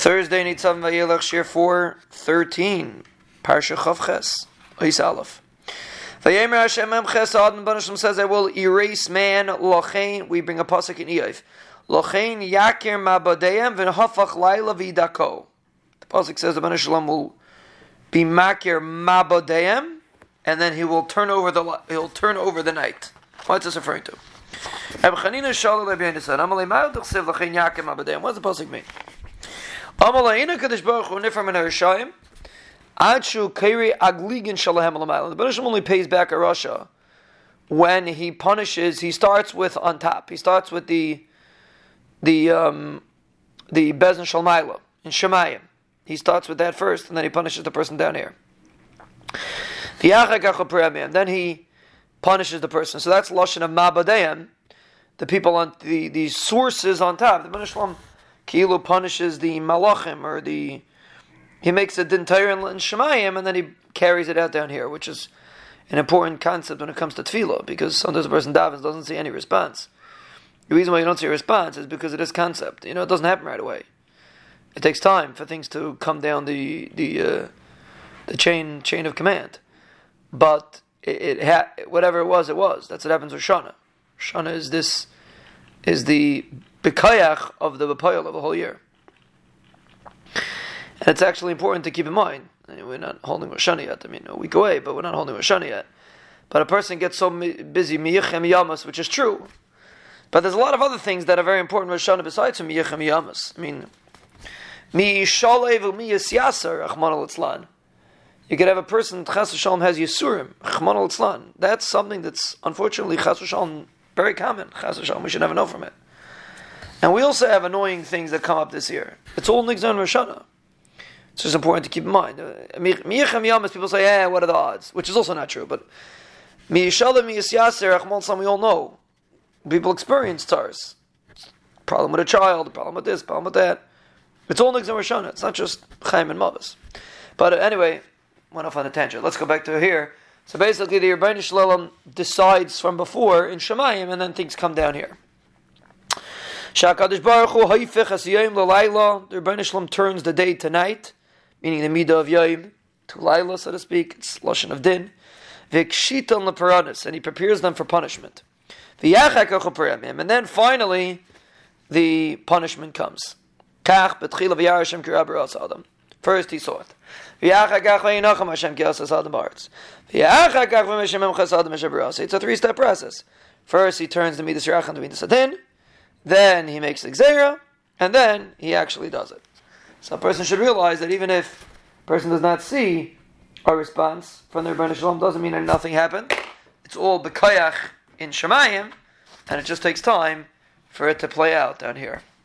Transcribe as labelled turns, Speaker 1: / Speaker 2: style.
Speaker 1: Thursday, Nitzav Vayelach, Shiur 4, 13, Parsha Chavches, Ois Aleph. Vayemer Hashem Em Ches Adam Banashim says, I will erase man, Lochein, we bring a pasuk in Eiv. Lochein Yakir Mabadeim V'nhafach Laila V'idako. The pasuk says the Banashim will be Makir Mabadeim, and then he will turn over the he'll turn over the night. What's this referring to? What does the pasuk mean? Amalayina Kadosh Baruch Hu Nifar Min Harishayim Adshu Kairi Agligin Shalahem Alamayla. The only pays back a rasha when he punishes. He starts with on top. He starts with the the um, the Bezin Shalmaila in Shemayim. He starts with that first, and then he punishes the person down here. And then he punishes the person. So that's lashon of Mabadayim, the people on the, the sources on top. The Baruch Kilu punishes the malachim or the he makes a dintayr in Shemayim and then he carries it out down here, which is an important concept when it comes to tefillah because sometimes a person davens doesn't see any response. The reason why you don't see a response is because of this concept. You know, it doesn't happen right away. It takes time for things to come down the the uh, the chain chain of command. But it, it ha- whatever it was, it was. That's what happens with Shana. Shana is this is the bekayach of the bepayal of the whole year. And it's actually important to keep in mind. We're not holding Rosh yet. I mean, a week away, but we're not holding Rosh yet. But a person gets so busy, miyachem yamas, which is true. But there's a lot of other things that are very important Rosh besides from miyachem yamas. I mean, mi shalev mi yasyasar, achman al You could have a person, chas v'shalom, has yisurim, achman al That's something that's unfortunately chas v'shalom very common. Chas we should never know from it. And we also have annoying things that come up this year. It's all Nigzon Rosh Hashanah. It's just important to keep in mind. Uh, people say, yeah, what are the odds? Which is also not true. But we all know. People experience TARS. Problem with a child, problem with this, problem with that. It's all Nigzon Rosh. It's not just Chaim and Mavis. But uh, anyway, went off on a tangent. Let's go back to here. So basically, the Ribono Shel Olam decides from before in Shemayim, and then things come down here. Shakadosh Baruch Hu Haifich Asiyim Lalayla. The Ribono Shel Olam turns the day to night, meaning the midah of Yom to Laila, so to speak. It's lashon of din. Vikshitan leparanis, and he prepares them for punishment. And then finally, the punishment comes. Kach betchila v'yarashem kirab adam. First he saw it. It's a three-step process. First he turns the midas racham to midas adin then he makes the gzera, and then he actually does it. So a person should realize that even if a person does not see a response from the Ribono Shel Olam, doesn't mean that nothing happened. It's all bekayach in Shemayim, and it just takes time for it to play out down here.